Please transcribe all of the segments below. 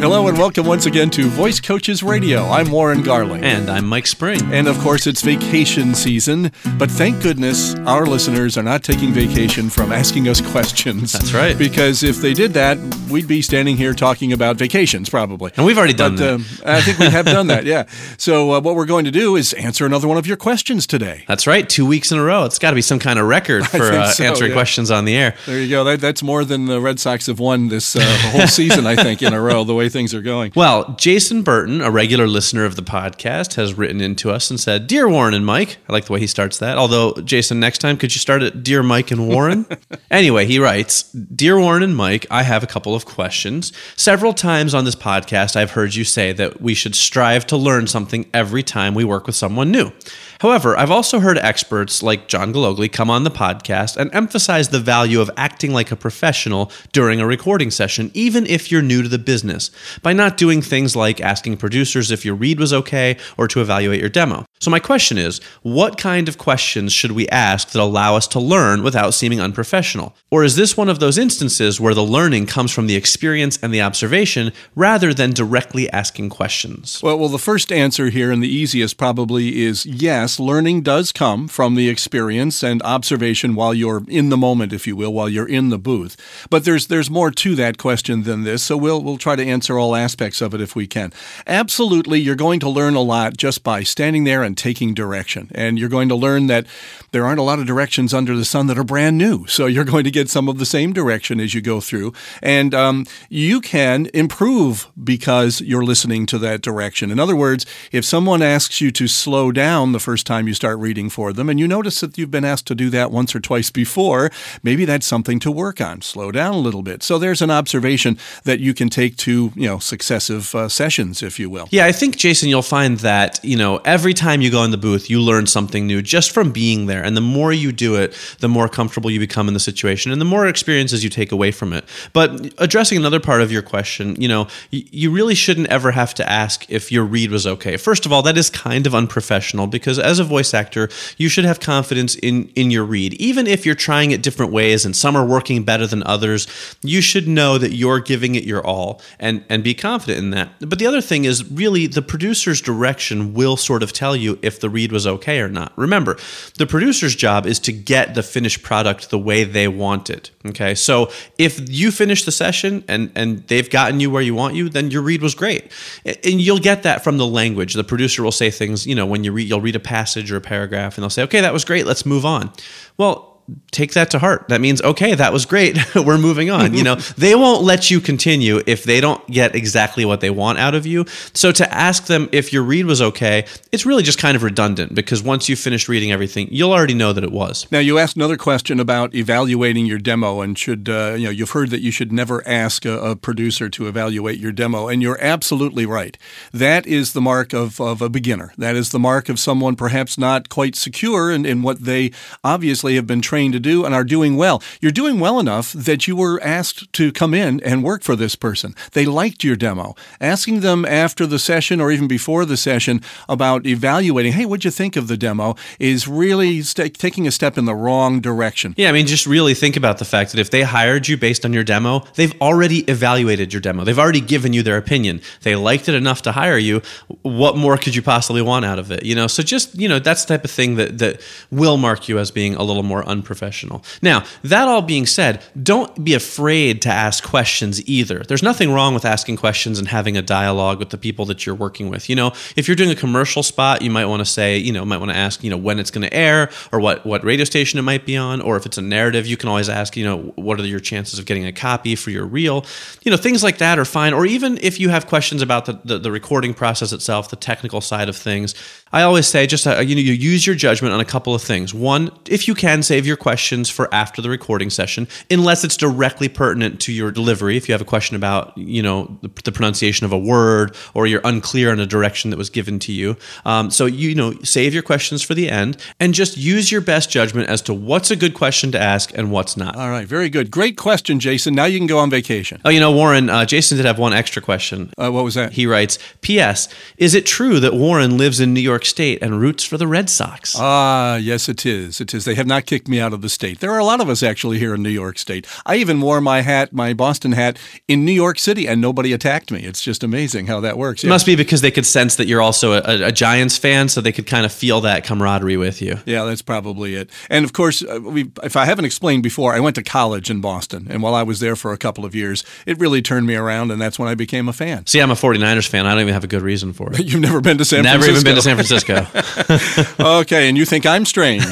Hello and welcome once again to Voice Coaches Radio. I'm Warren Garling. And I'm Mike Spring. And of course, it's vacation season, but thank goodness our listeners are not taking vacation from asking us questions. That's right. Because if they did that, we'd be standing here talking about vacations probably. And we've already done but, that. Um, I think we have done that, yeah. So, uh, what we're going to do is answer another one of your questions today. That's right. Two weeks in a row. It's got to be some kind of record for uh, so, answering yeah. questions on the air. There you go. That, that's more than the Red Sox have won this uh, whole season, I think, in a row, the way things are going. Well, Jason Burton, a regular listener of the podcast, has written into us and said, Dear Warren and Mike, I like the way he starts that. Although, Jason, next time, could you start at Dear Mike and Warren? anyway, he writes Dear Warren and Mike, I have a couple of questions. Several times on this podcast, I've heard you say that we should strive to learn something every time we work with someone new. However, I've also heard experts like John Galogli come on the podcast and emphasize the value of acting like a professional during a recording session, even if you're new to the business, by not doing things like asking producers if your read was okay or to evaluate your demo. So, my question is what kind of questions should we ask that allow us to learn without seeming unprofessional? Or is this one of those instances where the learning comes from the experience and the observation rather than directly asking questions? Well, well, the first answer here, and the easiest probably, is yes. Learning does come from the experience and observation while you're in the moment, if you will, while you're in the booth. But there's there's more to that question than this, so we'll we'll try to answer all aspects of it if we can. Absolutely, you're going to learn a lot just by standing there and taking direction, and you're going to learn that there aren't a lot of directions under the sun that are brand new. So you're going to get some of the same direction as you go through, and um, you can improve because you're listening to that direction. In other words, if someone asks you to slow down the first time you start reading for them, and you notice that you've been asked to do that once or twice before, maybe that's something to work on. Slow down a little bit. So there's an observation that you can take to you know successive uh, sessions, if you will. Yeah, I think Jason, you'll find that you know every time you go in the booth, you learn something new just from being there, and the more you do it, the more comfortable you become in the situation, and the more experiences you take away from it. But addressing another part of your question, you know, you really shouldn't ever have to ask if your read was okay. First of all, that is kind of unprofessional because as a voice actor, you should have confidence in in your read, even if you're trying it different ways and some are working better than others. You should know that you're giving it your all and and be confident in that. But the other thing is really the producer's direction will sort of tell you if the read was okay or not. Remember, the producer's job is to get the finished product the way they want it. Okay, so if you finish the session and and they've gotten you where you want you, then your read was great, and you'll get that from the language. The producer will say things, you know, when you read, you'll read a passage or a paragraph, and they'll say, "Okay, that was great. Let's move on." Well take that to heart. That means, okay, that was great. We're moving on. You know, they won't let you continue if they don't get exactly what they want out of you. So to ask them if your read was okay, it's really just kind of redundant because once you've finished reading everything, you'll already know that it was. Now, you asked another question about evaluating your demo, and should uh, you know you've heard that you should never ask a, a producer to evaluate your demo, and you're absolutely right. That is the mark of, of a beginner. That is the mark of someone perhaps not quite secure in, in what they obviously have been trained to do and are doing well. You're doing well enough that you were asked to come in and work for this person. They liked your demo. Asking them after the session or even before the session about evaluating, hey, what'd you think of the demo, is really st- taking a step in the wrong direction. Yeah, I mean, just really think about the fact that if they hired you based on your demo, they've already evaluated your demo. They've already given you their opinion. They liked it enough to hire you. What more could you possibly want out of it? You know, so just, you know, that's the type of thing that, that will mark you as being a little more unprofessional. Now, that all being said, don't be afraid to ask questions either. There's nothing wrong with asking questions and having a dialogue with the people that you're working with. You know, if you're doing a commercial spot, you might want to say, you know, might want to ask, you know, when it's going to air or what, what radio station it might be on. Or if it's a narrative, you can always ask, you know, what are your chances of getting a copy for your reel? You know, things like that are fine. Or even if you have questions about the, the, the recording process itself, the technical side of things, I always say just, uh, you know, you use your judgment on a couple of things. One, if you can, save your questions for after the recording session, unless it's directly pertinent to your delivery. If you have a question about, you know, the, the pronunciation of a word or you're unclear on a direction that was given to you. Um, so, you know, save your questions for the end and just use your best judgment as to what's a good question to ask and what's not. All right, very good. Great question, Jason. Now you can go on vacation. Oh, you know, Warren, uh, Jason did have one extra question. Uh, what was that? He writes, P.S. Is it true that Warren lives in New York State and roots for the Red Sox? Ah, yes, it is. It is. They have not kicked me me out of the state. There are a lot of us actually here in New York State. I even wore my hat, my Boston hat, in New York City, and nobody attacked me. It's just amazing how that works. It must be because they could sense that you're also a, a, Giants fan, so they could kind of feel that camaraderie with you. Yeah, that's probably it. And of course, uh, we, if I haven't explained before, I went to college in Boston, and while I was there for a couple of years, it really turned me around, and that's when I became a fan. See, I'm a 49ers fan. I don't even have a good reason for it. You've never been to San never Francisco? Never even been to San Francisco. okay, and you think I'm strange?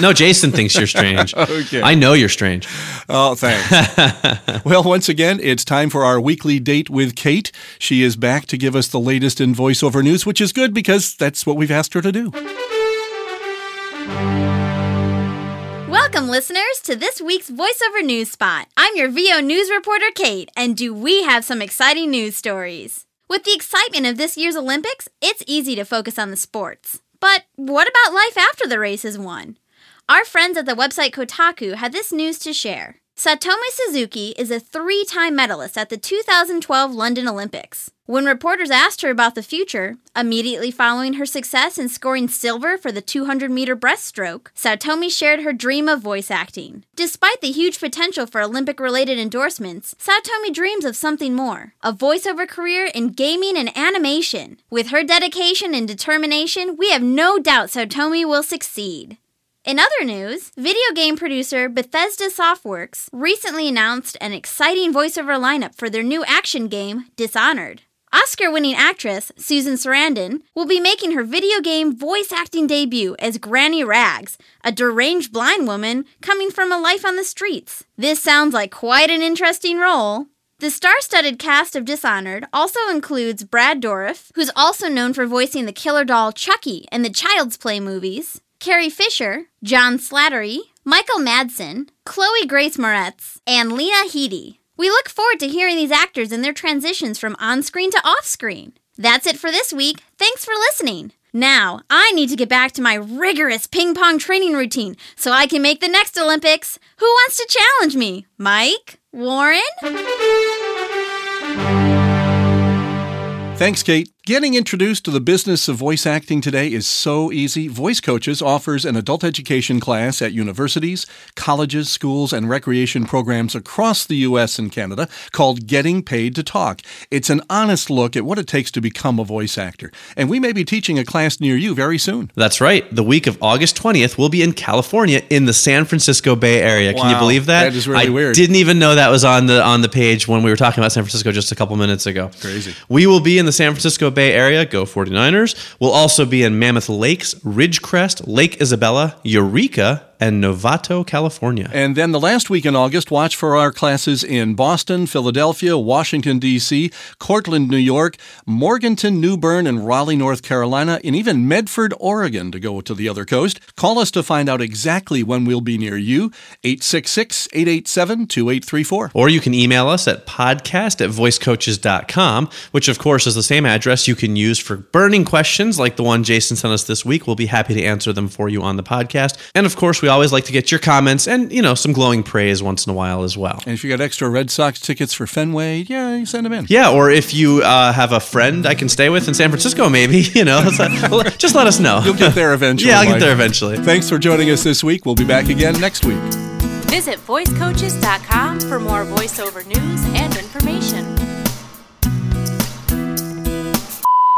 no, Jason thinks you're strange. okay. I know you're strange. Oh, thanks. well, once again, it's time for our weekly date with Kate. She is back to give us the latest in voiceover news, which is good because that's what we've asked her to do. Welcome, listeners, to this week's voiceover news spot. I'm your VO news reporter, Kate, and do we have some exciting news stories? With the excitement of this year's Olympics, it's easy to focus on the sports. But what about life after the race is won? Our friends at the website Kotaku had this news to share. Satomi Suzuki is a three time medalist at the 2012 London Olympics. When reporters asked her about the future, immediately following her success in scoring silver for the 200 meter breaststroke, Satomi shared her dream of voice acting. Despite the huge potential for Olympic related endorsements, Satomi dreams of something more a voiceover career in gaming and animation. With her dedication and determination, we have no doubt Satomi will succeed. In other news, video game producer Bethesda Softworks recently announced an exciting voiceover lineup for their new action game, Dishonored. Oscar winning actress Susan Sarandon will be making her video game voice acting debut as Granny Rags, a deranged blind woman coming from a life on the streets. This sounds like quite an interesting role. The star studded cast of Dishonored also includes Brad Dourif, who's also known for voicing the killer doll Chucky in the Child's Play movies, Carrie Fisher, John Slattery, Michael Madsen, Chloe Grace Moretz, and Lena Headey. We look forward to hearing these actors and their transitions from on screen to off screen. That's it for this week. Thanks for listening. Now, I need to get back to my rigorous ping pong training routine so I can make the next Olympics. Who wants to challenge me? Mike? Warren? Thanks, Kate. Getting introduced to the business of voice acting today is so easy. Voice Coaches offers an adult education class at universities, colleges, schools, and recreation programs across the U.S. and Canada called Getting Paid to Talk. It's an honest look at what it takes to become a voice actor. And we may be teaching a class near you very soon. That's right. The week of August 20th, we'll be in California in the San Francisco Bay Area. Wow, Can you believe that? That is really I weird. didn't even know that was on the on the page when we were talking about San Francisco just a couple minutes ago. Crazy. We will be in the San Francisco Bay Area. Go 49ers. We'll also be in Mammoth Lakes, Ridgecrest, Lake Isabella, Eureka, and Novato, California. And then the last week in August, watch for our classes in Boston, Philadelphia, Washington, D.C., Cortland, New York, Morganton, New Bern, and Raleigh, North Carolina, and even Medford, Oregon to go to the other coast. Call us to find out exactly when we'll be near you, 866 887 2834. Or you can email us at podcast at voicecoaches.com, which of course is the same address you can use for burning questions like the one Jason sent us this week. We'll be happy to answer them for you on the podcast. And of course, we always like to get your comments and, you know, some glowing praise once in a while as well. And if you got extra Red Sox tickets for Fenway, yeah, you send them in. Yeah, or if you uh, have a friend I can stay with in San Francisco, maybe, you know, just let us know. You'll get there eventually. yeah, I'll Mike. get there eventually. Thanks for joining us this week. We'll be back again next week. Visit voicecoaches.com for more voiceover news and information.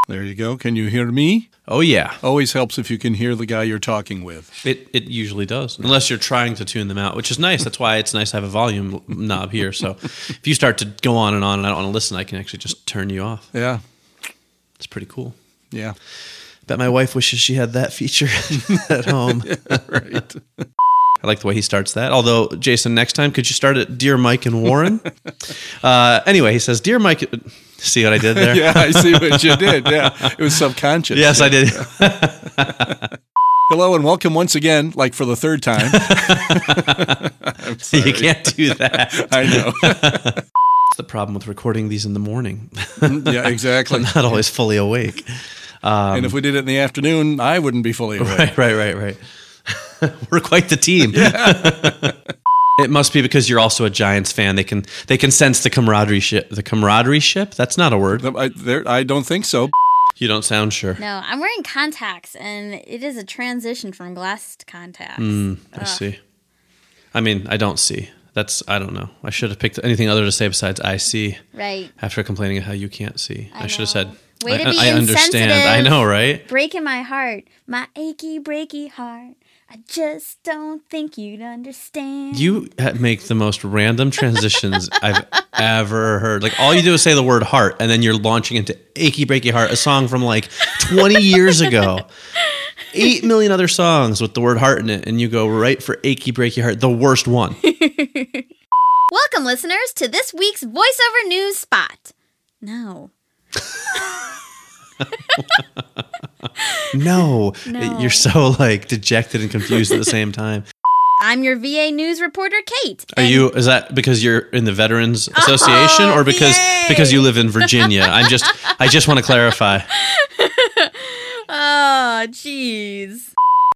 There you go. Can you hear me? Oh, yeah. Always helps if you can hear the guy you're talking with. It, it usually does, unless you're trying to tune them out, which is nice. That's why it's nice to have a volume knob here. So if you start to go on and on and I don't want to listen, I can actually just turn you off. Yeah. It's pretty cool. Yeah. Bet my wife wishes she had that feature at home. right. I like the way he starts that. Although, Jason, next time, could you start it, Dear Mike and Warren? uh, anyway, he says, Dear Mike. See what I did there? yeah, I see what you did. Yeah. It was subconscious. Yes, I did. Hello and welcome once again, like for the third time. I'm sorry. you can't do that. I know. It's the problem with recording these in the morning. yeah, exactly. I'm not always fully awake. Um, and if we did it in the afternoon, I wouldn't be fully awake. Right, right, right, right. We're quite the team. it must be because you're also a Giants fan. They can they can sense the camaraderie ship. The camaraderie ship. That's not a word. I, there, I don't think so. You don't sound sure. No, I'm wearing contacts, and it is a transition from glass to contacts. Mm, I see. I mean, I don't see. That's I don't know. I should have picked anything other to say besides I see. Right. After complaining how you can't see, I, should have said. Way I, to be I understand. I know, right? Breaking my heart, my achy, breaky heart. I just don't think you'd understand. You uh, make the most random transitions I've ever heard. Like all you do is say the word heart, and then you're launching into "Achy Breaky Heart," a song from like 20 years ago. Eight million other songs with the word heart in it, and you go right for "Achy Breaky Heart," the worst one. Welcome, listeners, to this week's voiceover news spot. No. No, No. you're so like dejected and confused at the same time. I'm your VA news reporter, Kate. Are you? Is that because you're in the Veterans Association, or because VA. because you live in Virginia? I'm just I just want to clarify. Oh, jeez.